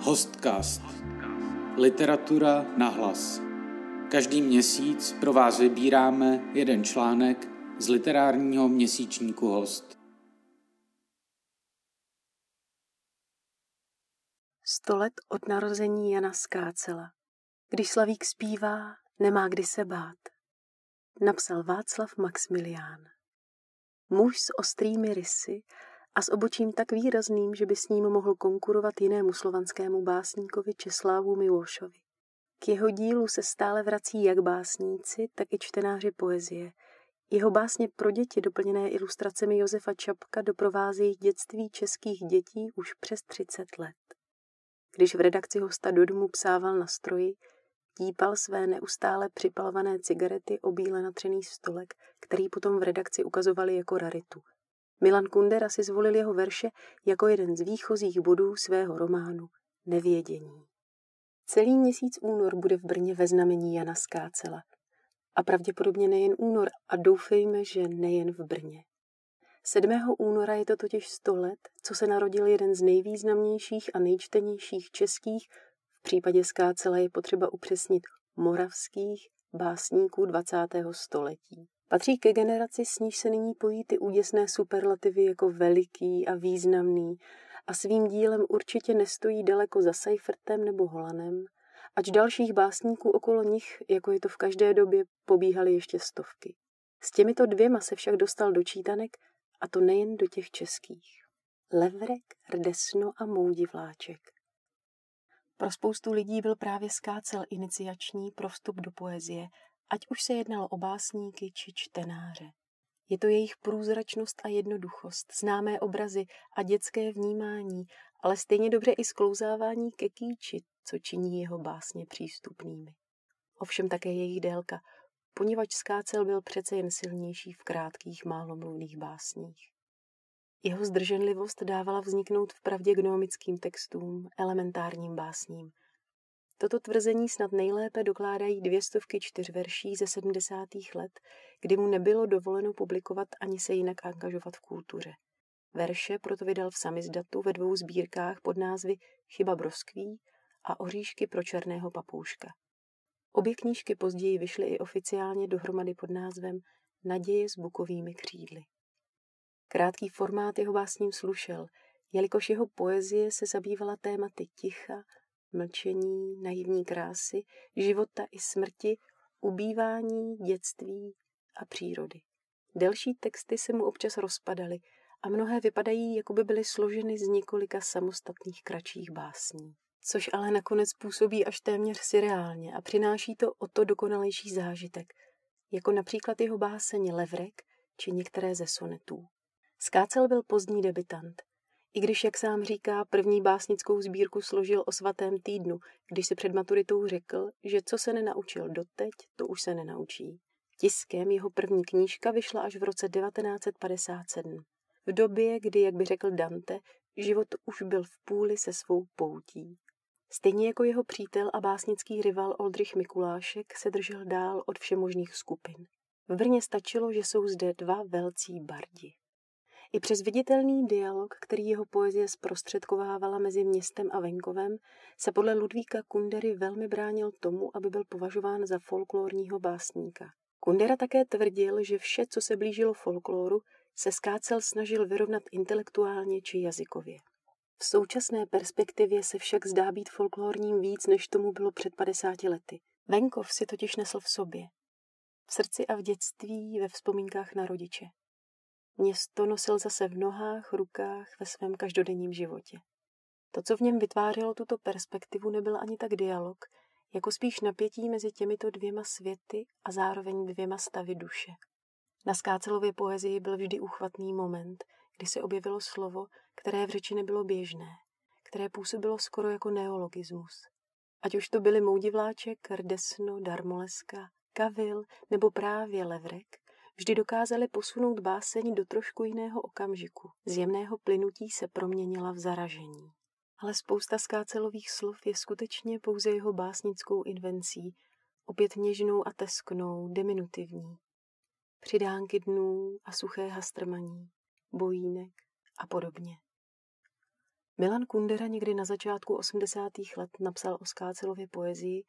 Hostcast. Literatura na hlas. Každý měsíc pro vás vybíráme jeden článek z literárního měsíčníku Host. Sto let od narození Jana Skácela. Když Slavík zpívá, nemá kdy se bát. Napsal Václav Maximilián. Muž s ostrými rysy a s obočím tak výrazným, že by s ním mohl konkurovat jinému slovanskému básníkovi Česlávu Milošovi. K jeho dílu se stále vrací jak básníci, tak i čtenáři poezie. Jeho básně pro děti, doplněné ilustracemi Josefa Čapka, doprovázejí dětství českých dětí už přes 30 let. Když v redakci hosta do domu psával na stroji, típal své neustále připalované cigarety o bíle natřený stolek, který potom v redakci ukazovali jako raritu – Milan Kundera si zvolil jeho verše jako jeden z výchozích bodů svého románu Nevědění. Celý měsíc únor bude v Brně ve znamení Jana Skácela. A pravděpodobně nejen únor a doufejme, že nejen v Brně. 7. února je to totiž 100 let, co se narodil jeden z nejvýznamnějších a nejčtenějších českých, v případě Skácela je potřeba upřesnit moravských básníků 20. století. Patří ke generaci, s níž se nyní pojí ty úděsné superlativy jako veliký a významný a svým dílem určitě nestojí daleko za Seifertem nebo Holanem, ač dalších básníků okolo nich, jako je to v každé době, pobíhaly ještě stovky. S těmito dvěma se však dostal do čítanek, a to nejen do těch českých. Levrek, Rdesno a Moudi Vláček. Pro spoustu lidí byl právě skácel iniciační pro vstup do poezie ať už se jednalo o básníky či čtenáře. Je to jejich průzračnost a jednoduchost, známé obrazy a dětské vnímání, ale stejně dobře i sklouzávání ke kýči, co činí jeho básně přístupnými. Ovšem také jejich délka, poněvadž skácel byl přece jen silnější v krátkých málomluvných básních. Jeho zdrženlivost dávala vzniknout v pravdě gnomickým textům, elementárním básním – Toto tvrzení snad nejlépe dokládají dvě stovky čtyřverší ze 70. let, kdy mu nebylo dovoleno publikovat ani se jinak angažovat v kultuře. Verše proto vydal v samizdatu ve dvou sbírkách pod názvy Chyba broskví a Oříšky pro černého papouška. Obě knížky později vyšly i oficiálně dohromady pod názvem Naděje s bukovými křídly. Krátký formát jeho básním slušel, jelikož jeho poezie se zabývala tématy ticha, mlčení, naivní krásy, života i smrti, ubývání, dětství a přírody. Delší texty se mu občas rozpadaly a mnohé vypadají, jako by byly složeny z několika samostatných kratších básní. Což ale nakonec působí až téměř reálně a přináší to o to dokonalejší zážitek, jako například jeho báseň Levrek či některé ze sonetů. Skácel byl pozdní debitant. I když, jak sám říká, první básnickou sbírku složil o svatém týdnu, když si před maturitou řekl, že co se nenaučil doteď, to už se nenaučí. Tiskem jeho první knížka vyšla až v roce 1957. V době, kdy, jak by řekl Dante, život už byl v půli se svou poutí. Stejně jako jeho přítel a básnický rival Oldřich Mikulášek se držel dál od všemožných skupin. V Brně stačilo, že jsou zde dva velcí bardi. I přes viditelný dialog, který jeho poezie zprostředkovávala mezi městem a venkovem, se podle Ludvíka Kundery velmi bránil tomu, aby byl považován za folklorního básníka. Kundera také tvrdil, že vše, co se blížilo folkloru, se Skácel snažil vyrovnat intelektuálně či jazykově. V současné perspektivě se však zdá být folklorním víc, než tomu bylo před 50 lety. Venkov si totiž nesl v sobě. V srdci a v dětství, ve vzpomínkách na rodiče. Město nosil zase v nohách, rukách, ve svém každodenním životě. To, co v něm vytvářelo tuto perspektivu, nebyl ani tak dialog, jako spíš napětí mezi těmito dvěma světy a zároveň dvěma stavy duše. Na Skácelově poezii byl vždy uchvatný moment, kdy se objevilo slovo, které v řeči nebylo běžné, které působilo skoro jako neologismus. Ať už to byly moudivláček, rdesno, darmoleska, kavil nebo právě levrek, vždy dokázali posunout báseň do trošku jiného okamžiku. Z jemného plynutí se proměnila v zaražení. Ale spousta skácelových slov je skutečně pouze jeho básnickou invencí, opět něžnou a tesknou, diminutivní. Přidánky dnů a suché hastrmaní, bojínek a podobně. Milan Kundera někdy na začátku 80. let napsal o Skácelově poezii,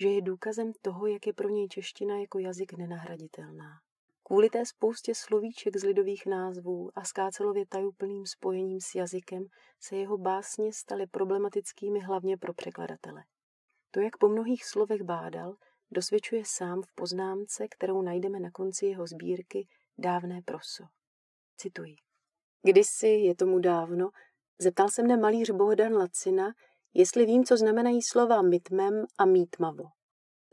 že je důkazem toho, jak je pro něj čeština jako jazyk nenahraditelná. Kvůli té spoustě slovíček z lidových názvů a skácelově tajuplným spojením s jazykem se jeho básně staly problematickými hlavně pro překladatele. To, jak po mnohých slovech bádal, dosvědčuje sám v poznámce, kterou najdeme na konci jeho sbírky Dávné proso. Cituji. Kdysi, je tomu dávno, zeptal se mne malíř Bohdan Lacina, jestli vím, co znamenají slova mytmem a mítmavo.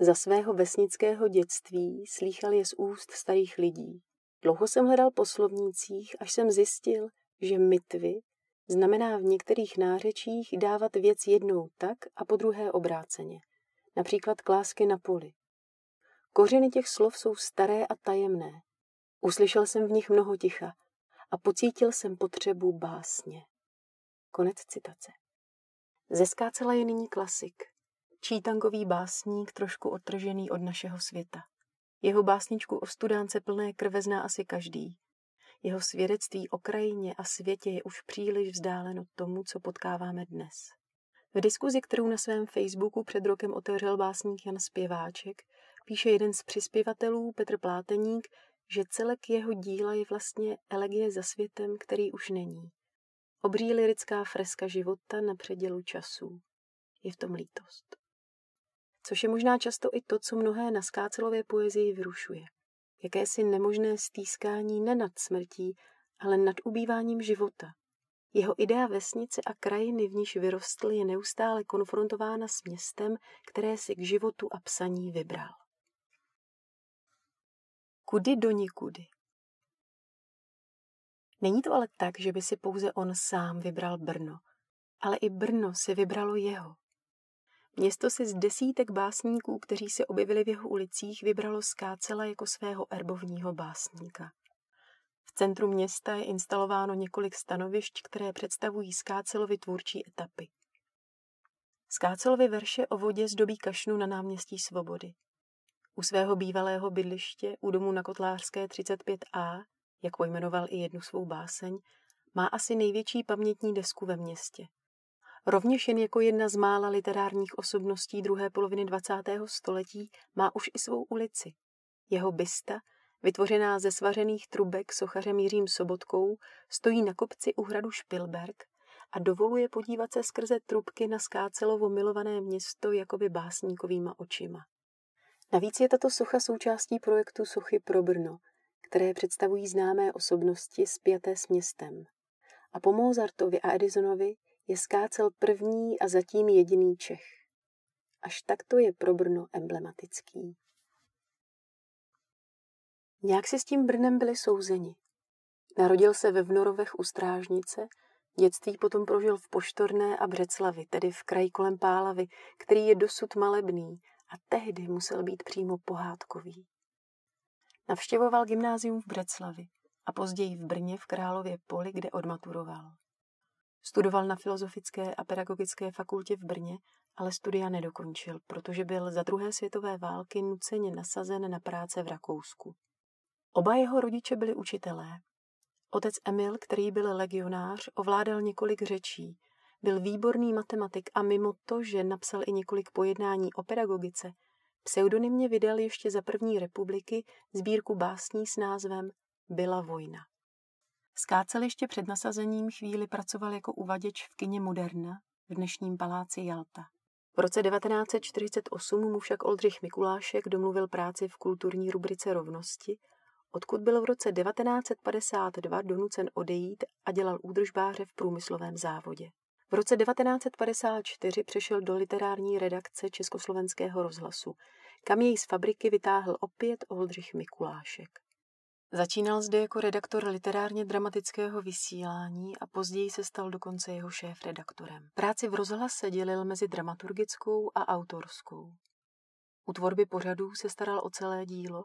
Za svého vesnického dětství slýchal je z úst starých lidí. Dlouho jsem hledal po slovnících, až jsem zjistil, že mytvy znamená v některých nářečích dávat věc jednou tak a po druhé obráceně. Například klásky na poli. Kořeny těch slov jsou staré a tajemné. Uslyšel jsem v nich mnoho ticha a pocítil jsem potřebu básně. Konec citace. Zeskácela je nyní klasik, čítangový básník trošku odtržený od našeho světa. Jeho básničku o studánce plné krve zná asi každý. Jeho svědectví o krajině a světě je už příliš vzdáleno tomu, co potkáváme dnes. V diskuzi, kterou na svém Facebooku před rokem otevřel básník Jan Spěváček, píše jeden z přispěvatelů Petr Pláteník, že celek jeho díla je vlastně elegie za světem, který už není. Obří lirická freska života na předělu časů. Je v tom lítost což je možná často i to, co mnohé na skácelově poezii vyrušuje. Jakési nemožné stýskání ne nad smrtí, ale nad ubýváním života. Jeho idea vesnice a krajiny, v níž vyrostl, je neustále konfrontována s městem, které si k životu a psaní vybral. Kudy do nikudy. Není to ale tak, že by si pouze on sám vybral Brno, ale i Brno si vybralo jeho. Město si z desítek básníků, kteří se objevili v jeho ulicích, vybralo Skácela jako svého erbovního básníka. V centru města je instalováno několik stanovišť, které představují Skácelovi tvůrčí etapy. Skácelovi verše o vodě zdobí kašnu na náměstí Svobody. U svého bývalého bydliště, u domu na Kotlářské 35a, jak pojmenoval i jednu svou báseň, má asi největší pamětní desku ve městě. Rovněž jen jako jedna z mála literárních osobností druhé poloviny 20. století má už i svou ulici. Jeho bysta, vytvořená ze svařených trubek sochařem Jiřím Sobotkou, stojí na kopci u hradu Špilberg a dovoluje podívat se skrze trubky na Skácelovo milované město jakoby básníkovýma očima. Navíc je tato socha součástí projektu Sochy pro Brno, které představují známé osobnosti spjaté s městem. A po Mozartovi a Edisonovi je skácel první a zatím jediný Čech. Až takto je pro Brno emblematický. Nějak si s tím Brnem byli souzeni. Narodil se ve Vnorovech u Strážnice, dětství potom prožil v Poštorné a Břeclavi, tedy v kraji kolem Pálavy, který je dosud malebný a tehdy musel být přímo pohádkový. Navštěvoval gymnázium v Břeclavi a později v Brně v Králově poli, kde odmaturoval. Studoval na Filozofické a pedagogické fakultě v Brně, ale studia nedokončil, protože byl za druhé světové války nuceně nasazen na práce v Rakousku. Oba jeho rodiče byli učitelé. Otec Emil, který byl legionář, ovládal několik řečí, byl výborný matematik a mimo to, že napsal i několik pojednání o pedagogice, pseudonymně vydal ještě za první republiky sbírku básní s názvem Byla vojna. Skácel ještě před nasazením chvíli pracoval jako uvaděč v kině Moderna v dnešním paláci Jalta. V roce 1948 mu však Oldřich Mikulášek domluvil práci v kulturní rubrice rovnosti, odkud byl v roce 1952 donucen odejít a dělal údržbáře v průmyslovém závodě. V roce 1954 přešel do literární redakce Československého rozhlasu, kam jej z fabriky vytáhl opět Oldřich Mikulášek. Začínal zde jako redaktor literárně dramatického vysílání a později se stal dokonce jeho šéf-redaktorem. Práci v rozhlase dělil mezi dramaturgickou a autorskou. U tvorby pořadů se staral o celé dílo,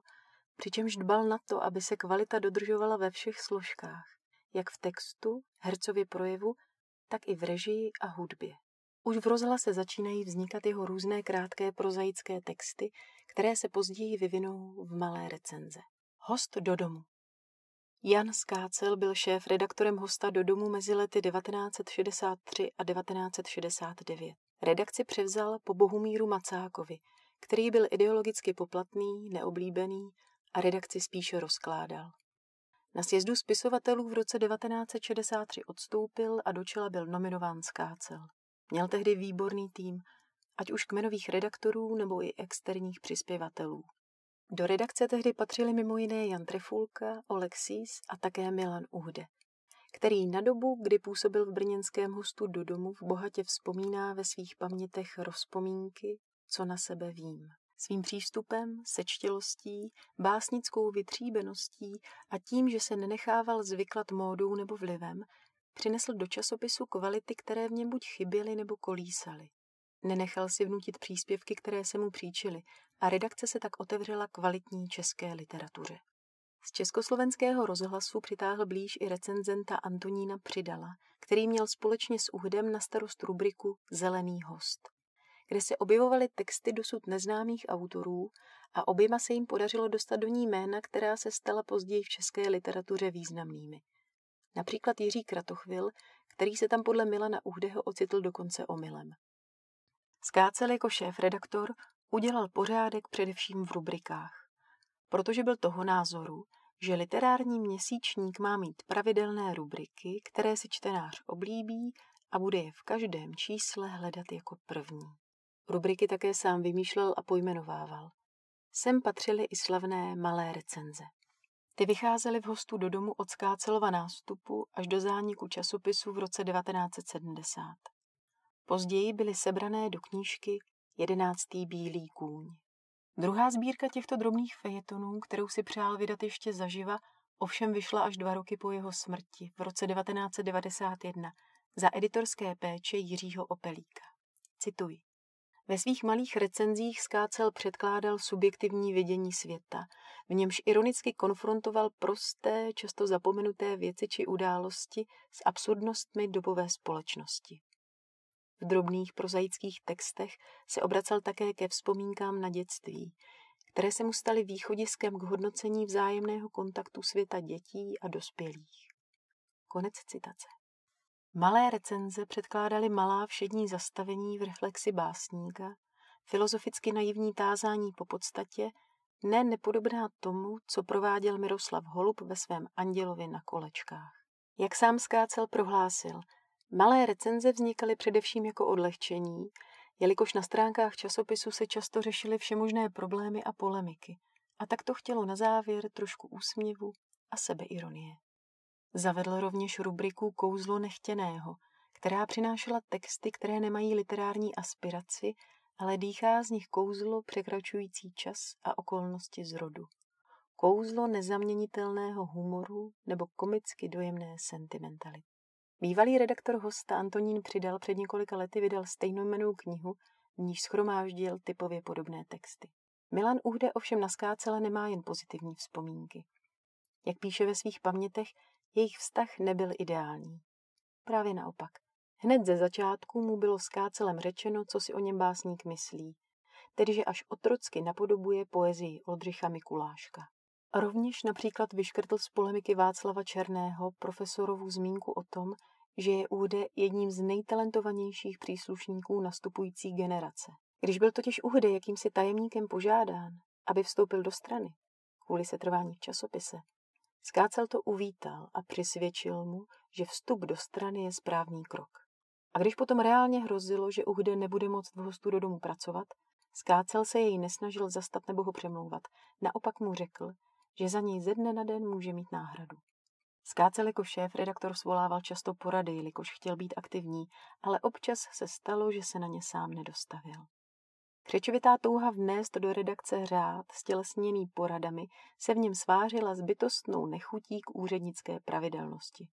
přičemž dbal na to, aby se kvalita dodržovala ve všech složkách, jak v textu, hercově projevu, tak i v režii a hudbě. Už v rozhlase začínají vznikat jeho různé krátké prozaické texty, které se později vyvinou v malé recenze. Host do domu. Jan Skácel byl šéf redaktorem hosta do domu mezi lety 1963 a 1969. Redakci převzal po Bohumíru Macákovi, který byl ideologicky poplatný, neoblíbený a redakci spíše rozkládal. Na sjezdu spisovatelů v roce 1963 odstoupil a do čela byl nominován Skácel. Měl tehdy výborný tým, ať už kmenových redaktorů nebo i externích přispěvatelů. Do redakce tehdy patřili mimo jiné Jan Trefulka, Olexis a také Milan Uhde, který na dobu, kdy působil v brněnském hostu do domu, bohatě vzpomíná ve svých pamětech rozpomínky, co na sebe vím. Svým přístupem, sečtělostí, básnickou vytříbeností a tím, že se nenechával zvyklat módou nebo vlivem, přinesl do časopisu kvality, které v něm buď chyběly nebo kolísaly. Nenechal si vnutit příspěvky, které se mu příčily a redakce se tak otevřela kvalitní české literatuře. Z československého rozhlasu přitáhl blíž i recenzenta Antonína Přidala, který měl společně s Uhdem na starost rubriku Zelený host, kde se objevovaly texty dosud neznámých autorů a oběma se jim podařilo dostat do ní jména, která se stala později v české literatuře významnými. Například Jiří Kratochvil, který se tam podle Milana Uhdeho ocitl dokonce omylem. Skácel jako šéf-redaktor udělal pořádek především v rubrikách, protože byl toho názoru, že literární měsíčník má mít pravidelné rubriky, které si čtenář oblíbí a bude je v každém čísle hledat jako první. Rubriky také sám vymýšlel a pojmenovával. Sem patřily i slavné malé recenze. Ty vycházely v hostu do domu od Skácelova nástupu až do zániku časopisu v roce 1970. Později byly sebrané do knížky Jedenáctý bílý kůň. Druhá sbírka těchto drobných fejetonů, kterou si přál vydat ještě zaživa, ovšem vyšla až dva roky po jeho smrti v roce 1991 za editorské péče Jiřího Opelíka. Cituji. Ve svých malých recenzích Skácel předkládal subjektivní vidění světa, v němž ironicky konfrontoval prosté, často zapomenuté věci či události s absurdnostmi dobové společnosti. V drobných prozaických textech se obracel také ke vzpomínkám na dětství, které se mu staly východiskem k hodnocení vzájemného kontaktu světa dětí a dospělých. Konec citace. Malé recenze předkládaly malá všední zastavení v reflexi básníka, filozoficky naivní tázání po podstatě, ne nepodobná tomu, co prováděl Miroslav Holub ve svém Andělovi na kolečkách. Jak sám Skácel prohlásil, malé recenze vznikaly především jako odlehčení, jelikož na stránkách časopisu se často řešily všemožné problémy a polemiky. A tak to chtělo na závěr trošku úsměvu a sebeironie. Zavedl rovněž rubriku Kouzlo nechtěného, která přinášela texty, které nemají literární aspiraci, ale dýchá z nich kouzlo překračující čas a okolnosti z rodu. Kouzlo nezaměnitelného humoru nebo komicky dojemné sentimentality. Bývalý redaktor hosta Antonín Přidal před několika lety vydal stejnojmenou knihu, v níž schromáždil typově podobné texty. Milan Uhde ovšem na skácele nemá jen pozitivní vzpomínky. Jak píše ve svých pamětech, jejich vztah nebyl ideální. Právě naopak. Hned ze začátku mu bylo skácelem řečeno, co si o něm básník myslí, tedy že až otrocky napodobuje poezii Oldřicha Mikuláška. Rovněž například vyškrtl z polemiky Václava Černého profesorovu zmínku o tom, že je Uhde jedním z nejtalentovanějších příslušníků nastupující generace. Když byl totiž Uhde jakýmsi tajemníkem požádán, aby vstoupil do strany, kvůli setrvání v časopise, Skácel to uvítal a přisvědčil mu, že vstup do strany je správný krok. A když potom reálně hrozilo, že Uhde nebude moct v hostu do domu pracovat, Skácel se jej nesnažil zastat nebo ho přemlouvat. Naopak mu řekl, že za něj ze dne na den může mít náhradu. Skácel jako šéf redaktor svolával často porady, jelikož chtěl být aktivní, ale občas se stalo, že se na ně sám nedostavil. Křečovitá touha vnést do redakce řád stělesněný poradami se v něm svářila zbytostnou nechutí k úřednické pravidelnosti.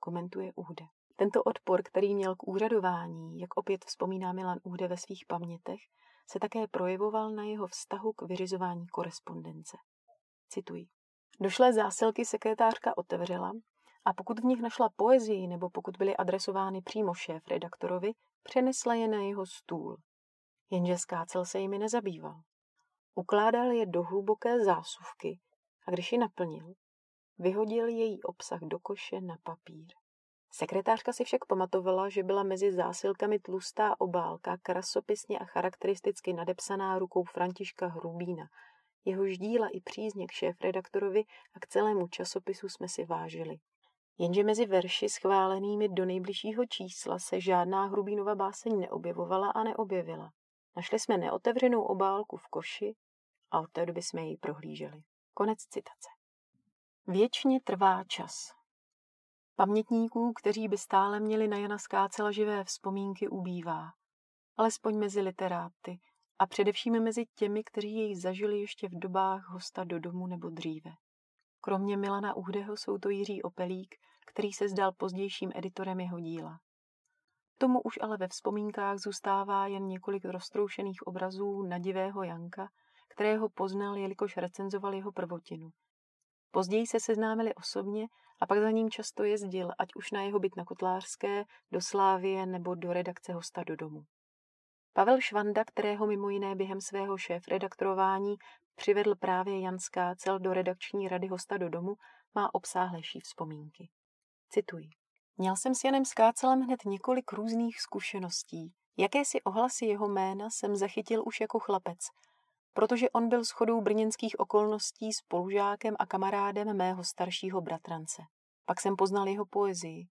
Komentuje Uhde. Tento odpor, který měl k úřadování, jak opět vzpomíná Milan Uhde ve svých pamětech, se také projevoval na jeho vztahu k vyřizování korespondence. Cituji. Došlé zásilky sekretářka otevřela a pokud v nich našla poezii nebo pokud byly adresovány přímo šéf redaktorovi, přenesla je na jeho stůl, jenže skácel se jimi nezabýval. Ukládal je do hluboké zásuvky a když ji naplnil, vyhodil její obsah do koše na papír. Sekretářka si však pamatovala, že byla mezi zásilkami tlustá obálka, krasopisně a charakteristicky nadepsaná rukou Františka Hrubína. Jehož díla i přízně k šéf-redaktorovi a k celému časopisu jsme si vážili. Jenže mezi verši schválenými do nejbližšího čísla se žádná Hrubínova báseň neobjevovala a neobjevila. Našli jsme neotevřenou obálku v koši a od té doby jsme ji prohlíželi. Konec citace. Věčně trvá čas. Pamětníků, kteří by stále měli na Jana Skácela živé vzpomínky, ubývá. Alespoň mezi literáty a především mezi těmi, kteří jej zažili ještě v dobách hosta do domu nebo dříve. Kromě Milana Uhdeho jsou to Jiří Opelík, který se zdal pozdějším editorem jeho díla. Tomu už ale ve vzpomínkách zůstává jen několik roztroušených obrazů nadivého Janka, kterého poznal, jelikož recenzoval jeho prvotinu. Později se seznámili osobně a pak za ním často jezdil, ať už na jeho byt na Kotlářské, do Slávie nebo do redakce hosta do domu. Pavel Švanda, kterého mimo jiné během svého šéf-redaktorování přivedl právě Jan Skácel do redakční rady hosta do domu, má obsáhlejší vzpomínky. Cituji. Měl jsem s Janem Skácelem hned několik různých zkušeností. Jakési ohlasy jeho jména jsem zachytil už jako chlapec, protože on byl shodou brněnských okolností spolužákem a kamarádem mého staršího bratrance. Pak jsem poznal jeho poezii.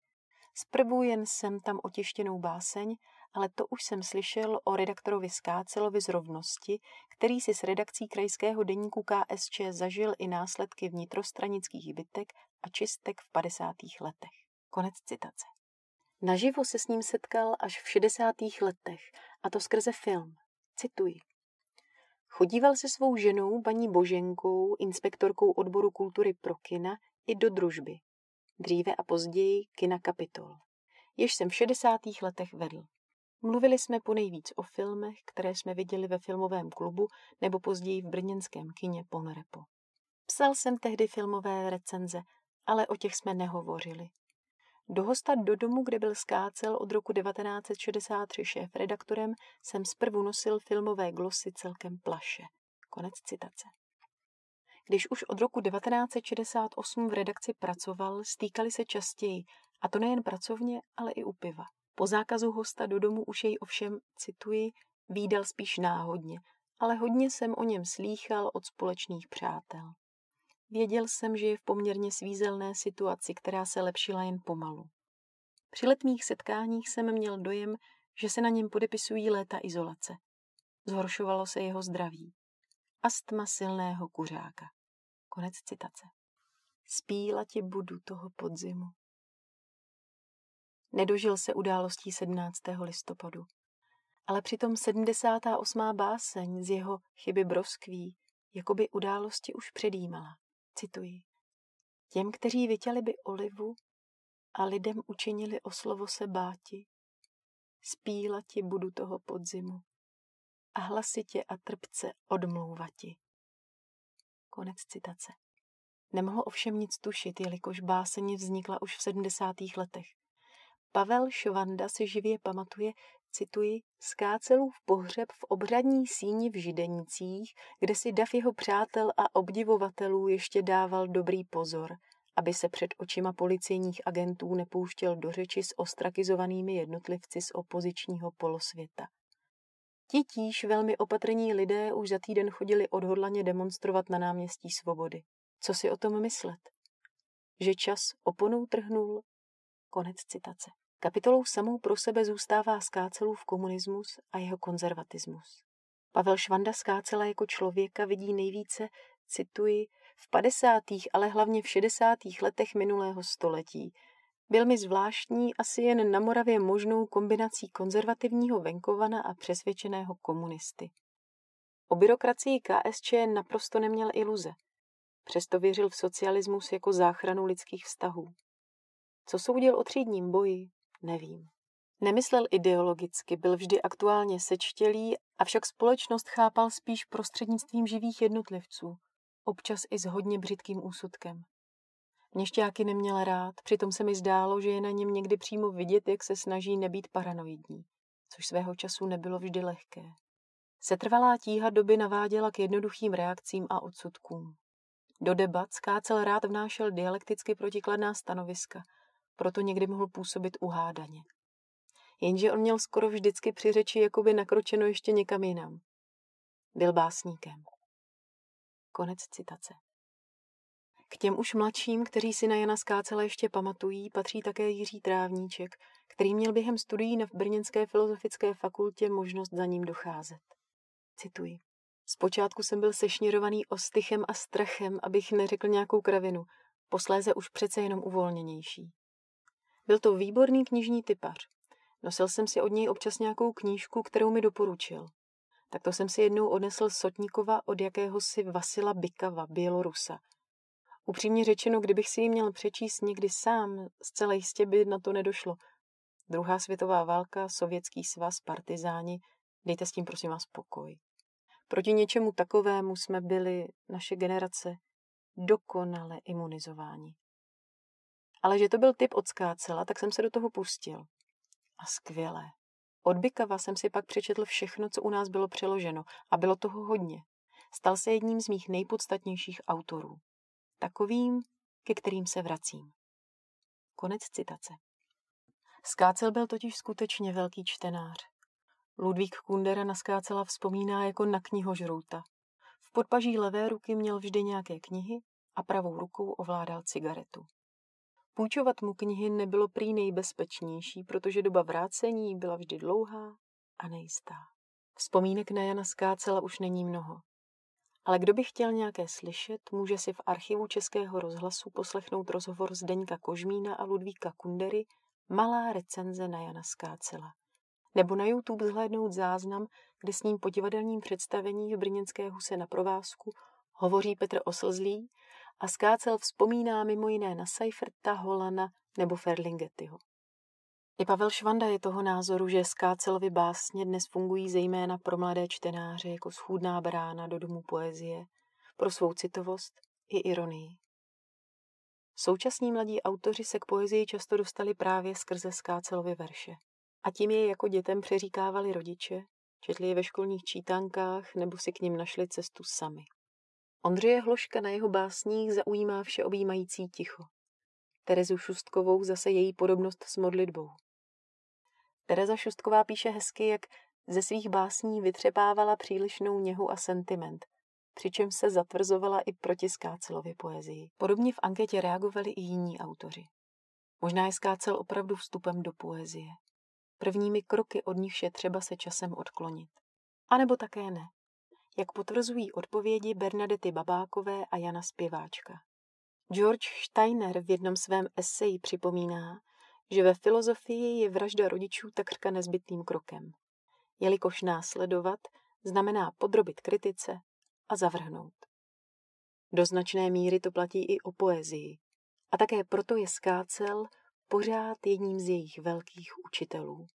Zprvu jen jsem tam otěštěnou báseň, ale to už jsem slyšel o redaktorovi Skácelovi z rovnosti, který si s redakcí krajského deníku KSČ zažil i následky vnitrostranických bytek a čistek v 50. letech. Konec citace. Naživo se s ním setkal až v 60. letech, a to skrze film. Cituji. Chodíval se svou ženou, paní Boženkou, inspektorkou odboru kultury pro kina, i do družby. Dříve a později kina Kapitol. Jež jsem v 60. letech vedl. Mluvili jsme po nejvíc o filmech, které jsme viděli ve filmovém klubu nebo později v brněnském kině Ponrepo. Psal jsem tehdy filmové recenze, ale o těch jsme nehovořili. Do hosta do domu, kde byl skácel od roku 1963 šéf redaktorem, jsem zprvu nosil filmové glosy celkem plaše. Konec citace. Když už od roku 1968 v redakci pracoval, stýkali se častěji, a to nejen pracovně, ale i u piva. Po zákazu hosta do domu už jej ovšem, cituji, výdal spíš náhodně, ale hodně jsem o něm slýchal od společných přátel. Věděl jsem, že je v poměrně svízelné situaci, která se lepšila jen pomalu. Při letních setkáních jsem měl dojem, že se na něm podepisují léta izolace. Zhoršovalo se jeho zdraví. Astma silného kuřáka. Konec citace. Spíla ti budu toho podzimu. Nedožil se událostí 17. listopadu. Ale přitom 78. báseň z jeho chyby broskví jakoby události už předjímala. Cituji. Těm, kteří vytěli by olivu a lidem učinili o slovo se báti, spílati budu toho podzimu a hlasitě a trpce odmlouvati. Konec citace. Nemohl ovšem nic tušit, jelikož báseň vznikla už v 70. letech. Pavel Šovanda si živě pamatuje, cituji, skácelův pohřeb v obřadní síni v Židenicích, kde si dav jeho přátel a obdivovatelů ještě dával dobrý pozor, aby se před očima policejních agentů nepouštěl do řeči s ostrakizovanými jednotlivci z opozičního polosvěta. Titíž velmi opatrní lidé už za týden chodili odhodlaně demonstrovat na náměstí svobody. Co si o tom myslet? Že čas oponou trhnul? Konec citace. Kapitolou samou pro sebe zůstává Skácelův komunismus a jeho konzervatismus. Pavel Švanda Skácela jako člověka vidí nejvíce, cituji, v 50. ale hlavně v 60. letech minulého století. Byl mi zvláštní asi jen na Moravě možnou kombinací konzervativního venkovana a přesvědčeného komunisty. O byrokracii KSČ naprosto neměl iluze. Přesto věřil v socialismus jako záchranu lidských vztahů. Co soudil o třídním boji, Nevím. Nemyslel ideologicky, byl vždy aktuálně sečtělý, avšak společnost chápal spíš prostřednictvím živých jednotlivců, občas i s hodně břitkým úsudkem. Měšťáky neměl rád, přitom se mi zdálo, že je na něm někdy přímo vidět, jak se snaží nebýt paranoidní, což svého času nebylo vždy lehké. Setrvalá tíha doby naváděla k jednoduchým reakcím a odsudkům. Do debat skácel rád vnášel dialekticky protikladná stanoviska, proto někdy mohl působit uhádaně. Jenže on měl skoro vždycky při řeči jakoby nakročeno ještě někam jinam. Byl básníkem. Konec citace. K těm už mladším, kteří si na Jana Skácela ještě pamatují, patří také Jiří Trávníček, který měl během studií na Brněnské filozofické fakultě možnost za ním docházet. Cituji. Zpočátku jsem byl sešněrovaný ostychem a strachem, abych neřekl nějakou kravinu, posléze už přece jenom uvolněnější. Byl to výborný knižní typař. Nosil jsem si od něj občas nějakou knížku, kterou mi doporučil. Tak to jsem si jednou odnesl Sotníkova od jakéhosi Vasila Bykava, Bělorusa. Upřímně řečeno, kdybych si ji měl přečíst někdy sám, zcela jistě by na to nedošlo. Druhá světová válka, sovětský svaz, partizáni, dejte s tím prosím vás pokoj. Proti něčemu takovému jsme byli, naše generace, dokonale imunizováni. Ale že to byl typ od skácela, tak jsem se do toho pustil. A skvělé. Od Bykava jsem si pak přečetl všechno, co u nás bylo přeloženo a bylo toho hodně. Stal se jedním z mých nejpodstatnějších autorů. Takovým, ke kterým se vracím. Konec citace. Skácel byl totiž skutečně velký čtenář. Ludvík Kundera na Skácela vzpomíná jako na knihožrouta. V podpaží levé ruky měl vždy nějaké knihy a pravou rukou ovládal cigaretu. Půjčovat mu knihy nebylo prý nejbezpečnější, protože doba vrácení byla vždy dlouhá a nejistá. Vzpomínek na Jana Skácela už není mnoho. Ale kdo by chtěl nějaké slyšet, může si v archivu Českého rozhlasu poslechnout rozhovor Zdeňka Kožmína a Ludvíka Kundery Malá recenze na Jana Skácela. Nebo na YouTube zhlédnout záznam, kde s ním po divadelním představení v brněnské huse na provázku hovoří Petr Oslzlý a Skácel vzpomíná mimo jiné na Seiferta, Holana nebo Ferlingettyho. I Pavel Švanda je toho názoru, že Skácelovi básně dnes fungují zejména pro mladé čtenáře jako schůdná brána do domu poezie, pro svou citovost i ironii. Současní mladí autoři se k poezii často dostali právě skrze Skácelovy verše. A tím je jako dětem přeříkávali rodiče, četli je ve školních čítankách nebo si k ním našli cestu sami. Ondřeje Hloška na jeho básních zaujímá všeobjímající ticho. Terezu Šustkovou zase její podobnost s modlitbou. Tereza Šustková píše hezky, jak ze svých básní vytřepávala přílišnou něhu a sentiment, přičemž se zatvrzovala i proti Skácelově poezii. Podobně v anketě reagovali i jiní autoři. Možná je Skácel opravdu vstupem do poezie. Prvními kroky od nich je třeba se časem odklonit. A nebo také ne jak potvrzují odpovědi Bernadety Babákové a Jana Zpěváčka. George Steiner v jednom svém eseji připomíná, že ve filozofii je vražda rodičů takřka nezbytným krokem, jelikož následovat znamená podrobit kritice a zavrhnout. Do značné míry to platí i o poezii, a také proto je Skácel pořád jedním z jejich velkých učitelů.